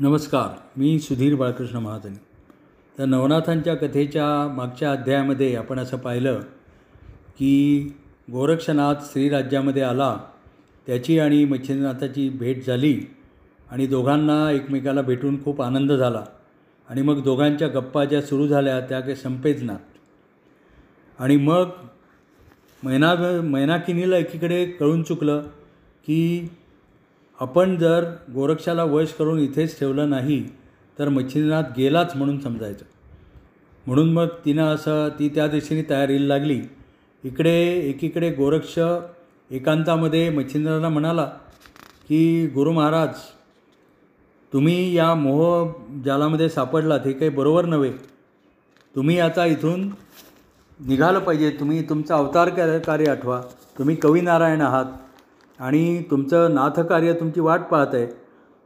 नमस्कार मी सुधीर बाळकृष्ण महाजन. तर नवनाथांच्या कथेच्या मागच्या अध्यायामध्ये आपण असं पाहिलं की गोरक्षनाथ श्रीराज्यामध्ये आला त्याची आणि मच्छिंद्रनाथाची भेट झाली आणि दोघांना एकमेकाला भेटून खूप आनंद झाला आणि मग दोघांच्या गप्पा ज्या सुरू झाल्या त्या काही संपेच नात आणि मग मैना मैनाकिनीला एकीकडे कळून चुकलं की आपण जर गोरक्षाला वश करून इथेच ठेवलं नाही तर मच्छिंद्रनाथ गेलाच म्हणून समजायचं. म्हणून मग तिनं असं ती त्या दिशेने तयारीला लागली. इकडे एकीकडे गोरक्ष एकांतामध्ये मच्छिंद्राला म्हणाला की गुरु महाराज तुम्ही या मोह जालामध्ये सापडलात हे काही बरोबर नव्हे. तुम्ही आता इथून निघालं पाहिजे. तुम्ही तुमचा अवतार कार्य आठवा. तुम्ही कवी नारायण आहात. आणि तुमचं नाथकार्य तुमची वाट पाहत आहे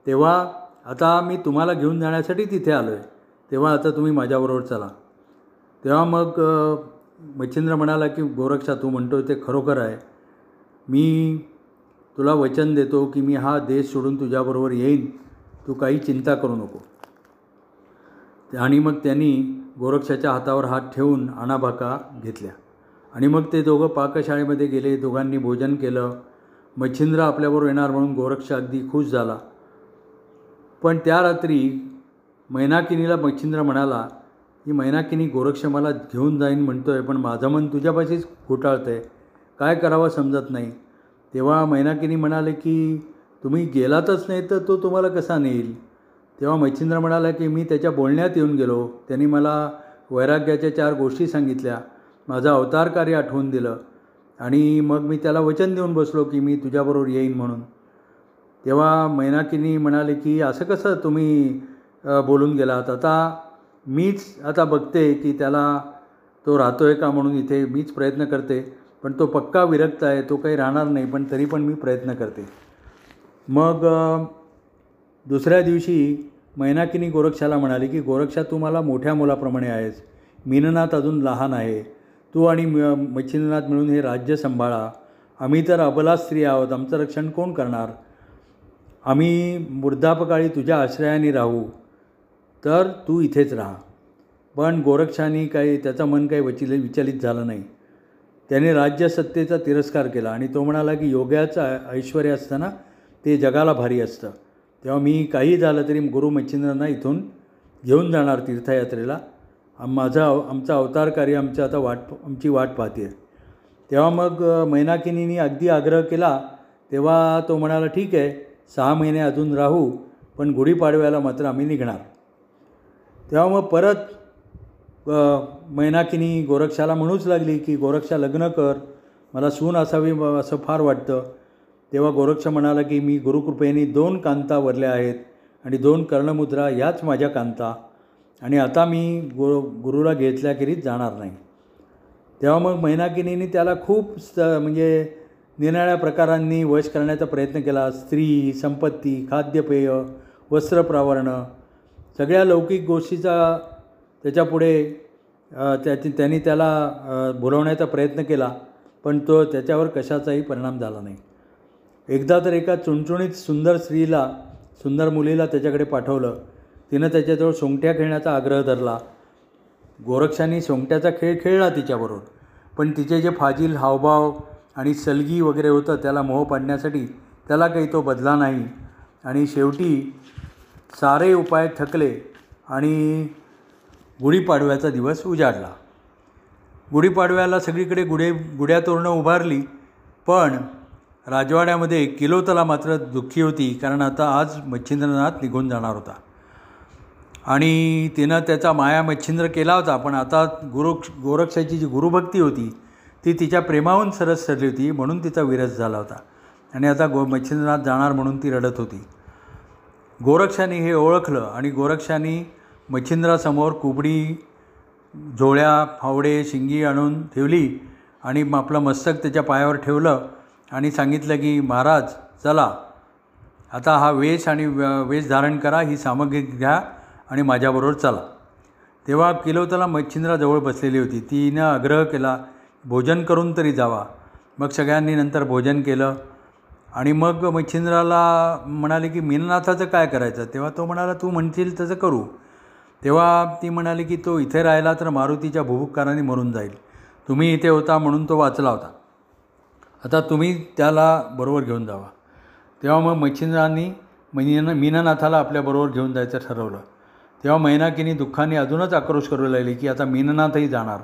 तेव्हा आता मी तुम्हाला घेऊन जाण्यासाठी तिथे आलो आहे तेव्हा आता तुम्ही माझ्याबरोबर चला. तेव्हा मग मच्छिंद्र म्हणाला की गोरक्षा तू म्हणतो ते खरोखर आहे. मी तुला वचन देतो की मी हा देश सोडून तुझ्याबरोबर येईन. तू काही चिंता करू नको. आणि मग त्यांनी गोरक्षाच्या हातावर हात ठेवून आणाभाका घेतल्या. आणि मग ते दोघं पाकशाळेमध्ये गेले दोघांनी भोजन केलं. मच्छिंद्र आपल्याबरोबर येणार म्हणून गोरक्ष अगदी खुश झाला. पण त्या रात्री मैनाकिनीला मच्छिंद्र म्हणाला की मैनाकिनी गोरक्ष मला घेऊन जाईन म्हणतो आहे पण माझं मन तुझ्यापाशीच घोटाळतं आहे काय करावं समजत नाही. तेव्हा मैनाकिनी म्हणाले की तुम्ही गेलातच नाही तर तो तुम्हाला कसा नेईल? तेव्हा मच्छिंद्र म्हणाला की मी त्याच्या बोलण्यात येऊन गेलो. त्यांनी मला वैराग्याच्या चार गोष्टी सांगितल्या. माझं अवतार कार्य आठवून दिलं. आणि मग मी त्याला वचन देऊन बसलो की मी तुझ्याबरोबर येईन म्हणून. तेव्हा मैनाकिनी म्हणाले की असं कसं तुम्ही बोलून गेलात आता मीच आता बघते की त्याला तो राहतो आहे का म्हणून इथे मीच प्रयत्न करते. पण तो पक्का विरक्त आहे तो काही राहणार नाही पण तरी पण मी प्रयत्न करते. मग दुसऱ्या दिवशी मैनाकिनी गोरक्षाला म्हणाली की गोरक्षा तू मला मोठ्या मुलाप्रमाणे आहेस. मीननाथ अजून लहान आहे. तू आणि मच्छिंद्रनाथ मिळून हे राज्य सांभाळा. आम्ही तर अबला स्त्री आहोत. आमचं रक्षण कोण करणार? आम्ही वृद्धापकाळी तुझ्या आश्रयाने राहू. तर तू इथेच राहा. पण गोरक्षाने काही त्याचं मन काही वचिल विचलित झालं नाही. त्याने राज्यसत्तेचा तिरस्कार केला आणि तो म्हणाला की योग्याचं ऐश्वर असताना ते जगाला भारी असतं. तेव्हा मी काही झालं तरी गुरु मच्छिंद्रांना इथून घेऊन जाणार तीर्थयात्रेला. माझा आमचा अवतार कार्य आमच्या आता वाट आमची वाट पाहते. आहे तेव्हा मग मैनाकिनीनी अगदी आग्रह केला तेव्हा तो म्हणाला ठीक आहे सहा महिने अजून राहू पण गुढीपाडव्याला मात्र आम्ही निघणार. तेव्हा मग परत मैनाकिनी गोरक्षाला म्हणूच लागली की गोरक्षा लग्न कर मला सून असावी असं फार वाटतं. तेव्हा गोरक्ष म्हणाला की मी गुरुकृपेने दोन कांता वरल्या आहेत आणि दोन कर्णमुद्रा याच माझ्या कांता. आणि आता मी गु गुरुला घेतल्याखेरीज जाणार नाही. तेव्हा मग मैनाकिनीने त्याला खूप स म्हणजे निराळ्या प्रकारांनी वश करण्याचा प्रयत्न केला. स्त्री संपत्ती खाद्यपेय वस्त्रप्रावरणं सगळ्या लौकिक गोष्टीचा त्याच्यापुढे त्याची त्यांनी त्याला भुलवण्याचा प्रयत्न केला पण तो त्याच्यावर कशाचाही परिणाम झाला नाही. एकदा तर एका चुणचुणीत सुंदर स्त्रीला सुंदर मुलीला त्याच्याकडे पाठवलं. तिनं त्याच्याजवळ सोंगट्या खेळण्याचा आग्रह धरला. गोरक्षांनी सोंगट्याचा खेळ खेळला तिच्याबरोबर. पण तिचे जे फाजील हावभाव आणि सलगी वगैरे होतं त्याला मोह पाडण्यासाठी त्याला काही तो बदला नाही. आणि शेवटी सारे उपाय थकले आणि गुढीपाडव्याचा दिवस उजाडला. गुढीपाडव्याला सगळीकडे गुढे गुढ्या तोरणं उभारली पण राजवाड्यामध्ये किलोतला मात्र दुःखी होती कारण आता आज मच्छिंद्रनाथ निघून जाणार होता. आणि तिनं त्याचा माया मच्छिंद्र केला होता. पण आता गुरुक्ष गोरक्षाची जी गुरुभक्ती होती ती तिच्या प्रेमाहून सरस ठरली होती म्हणून तिचा विरस झाला होता. आणि आता गो मच्छिंद्रनाथ जाणार म्हणून ती रडत होती. गोरक्षाने हे ओळखलं आणि गोरक्षाने मच्छिंद्रासमोर कुबडी झोळ्या फावडे शिंगी आणून ठेवली आणि आपलं मस्तक त्याच्या पायावर ठेवलं आणि सांगितलं की महाराज चला. आता हा वेश आणि वेश धारण करा ही सामग्री घ्या आणि माझ्याबरोबर चला. तेव्हा किलोतला मच्छिंद्राजवळ बसलेली होती. तिनं आग्रह केला भोजन करून तरी जावा. मग सगळ्यांनी नंतर भोजन केलं. आणि मग मच्छिंद्राला म्हणाले की मीननाथाचं काय करायचं? तेव्हा तो म्हणाला तू म्हणशील तसं करू. तेव्हा ती म्हणाली की तो इथे राहिला तर मारुतीच्या भुभुक्काराने मरून जाईल. तुम्ही इथे होता म्हणून तो वाचला होता. आता तुम्ही त्याला बरोबर घेऊन जावा. तेव्हा मग मच्छिंद्रांनी मीन मीननाथाला आपल्याबरोबर घेऊन जायचं ठरवलं. तेव्हा मैनाकीनी दुःखाने अजूनच आक्रोश करू लागली की आता मीननाथही जाणार.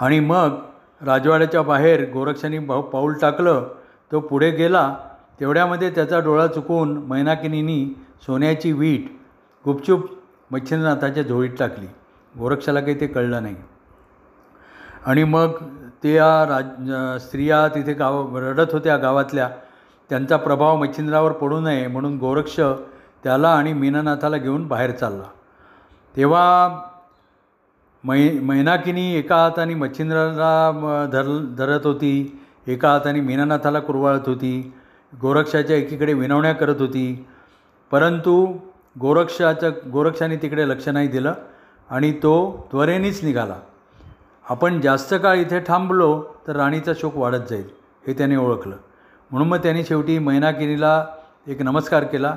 आणि मग राजवाड्याच्या बाहेर गोरक्षाने पाऊ पाऊल टाकलं तो पुढे गेला तेवढ्यामध्ये त्याचा डोळा चुकून मैनाकिनीनी सोन्याची वीट गुपचूप मच्छिंद्रनाथाच्या झोळीत टाकली. गोरक्षाला काही ते कळलं नाही. आणि मग त्या राज स्त्रिया तिथे गाव रडत होत्या गावातल्या. त्यांचा प्रभाव मच्छिंद्रावर पडू नये म्हणून गोरक्ष त्याला आणि मीननाथाला घेऊन बाहेर चालला. तेव्हा मै मैनाकिनी एका हाताने मच्छिंद्राला धर धरत होती. एका हाताने मीननाथाला कुरवाळत होती. गोरक्षाच्या एकीकडे विनवण्या करत होती. परंतु गोरक्षाचं गोरक्षाने तिकडे लक्ष नाही दिलं आणि तो त्वरेनेच निघाला. आपण जास्त काळ इथे थांबलो तर राणीचा शोक वाढत जाईल हे त्याने ओळखलं. म्हणून मग त्याने शेवटी मैनाकिनीला एक नमस्कार केला.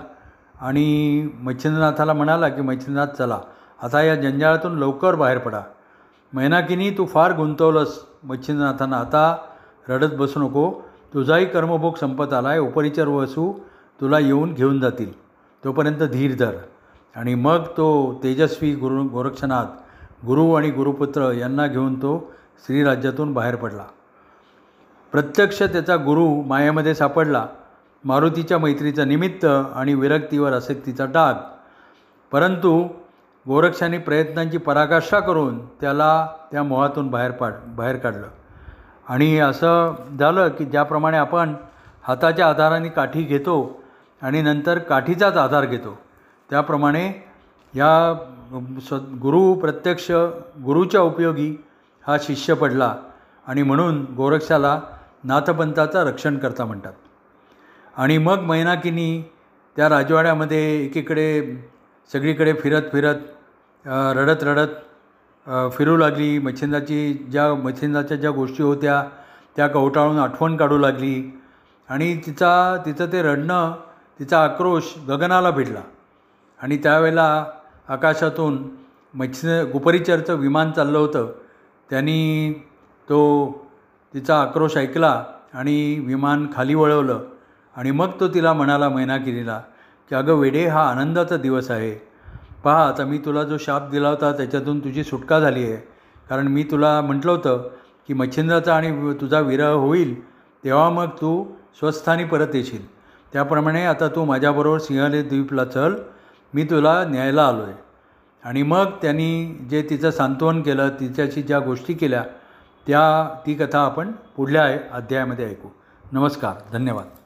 आणि मच्छिंद्रनाथाला म्हणाला की मच्छिंद्रनाथ चला. आता या जंजाळातून लवकर बाहेर पडा. मैनाकिनी तू फार गुंतवलंस मच्छिंद्रनाथांना. आता रडत बसू नको. तुझाही कर्मभोग संपत आला आहे उपरिचर वसू तुला येऊन घेऊन जातील. तोपर्यंत धीर धर. आणि मग तो तेजस्वी गुरु गोरक्षनाथ गुरु आणि गुरुपुत्र यांना घेऊन तो श्रीराज्यातून बाहेर पडला. प्रत्यक्ष त्याचा गुरु मायामध्ये सापडला. मारुतीच्या मैत्रीचं निमित्त आणि विरक्तीवर आसक्तीचा डाग. परंतु गोरक्षाने प्रयत्नांची पराकाष्ठा करून त्याला त्या मोहातून बाहेर पाड बाहेर काढलं. आणि असं झालं की ज्याप्रमाणे आपण हाताच्या आधाराने काठी घेतो आणि नंतर काठीचाच आधार घेतो त्याप्रमाणे या स गुरु प्रत्यक्ष गुरुच्या उपयोगी हा शिष्य पडला आणि म्हणून गोरक्षाला नाथपंथाचा रक्षणकर्ता म्हणतात. आणि मग मैनाकिनी त्या राजवाड्यामध्ये एकीकडे सगळीकडे फिरत फिरत रडत रडत फिरू लागली. मच्छिंदाची ज्या मच्छिंदाच्या ज्या गोष्टी होत्या त्या कवटाळून आठवण काढू लागली. आणि तिचा तिचं ते रडणं तिचा आक्रोश गगनाला भिडला. आणि त्यावेळेला आकाशातून मच्छी गुपरीचरचं विमान चाललं होतं. त्यांनी तो तिचा आक्रोश ऐकला आणि विमान खाली वळवलं. आणि मग तो तिला म्हणाला मैनाकिनीला की अगं वेडे हा आनंदाचा दिवस आहे. पहा आता मी तुला जो शाप दिला होता त्याच्यातून तुझी सुटका झाली आहे. कारण मी तुला म्हटलं होतं की मच्छिंद्राचा आणि तुझा विरह होईल तेव्हा मग तू स्वस्थानी परत येशील. त्याप्रमाणे आता तू माझ्याबरोबर सिंहले द्वीपला चल मी तुला न्यायला आलो आहे आणि मग त्यांनी जे तिचं सांत्वन केलं तिच्याशी ज्या गोष्टी केल्या त्या ती कथा आपण पुढल्या अध्यायामध्ये ऐकू. नमस्कार धन्यवाद.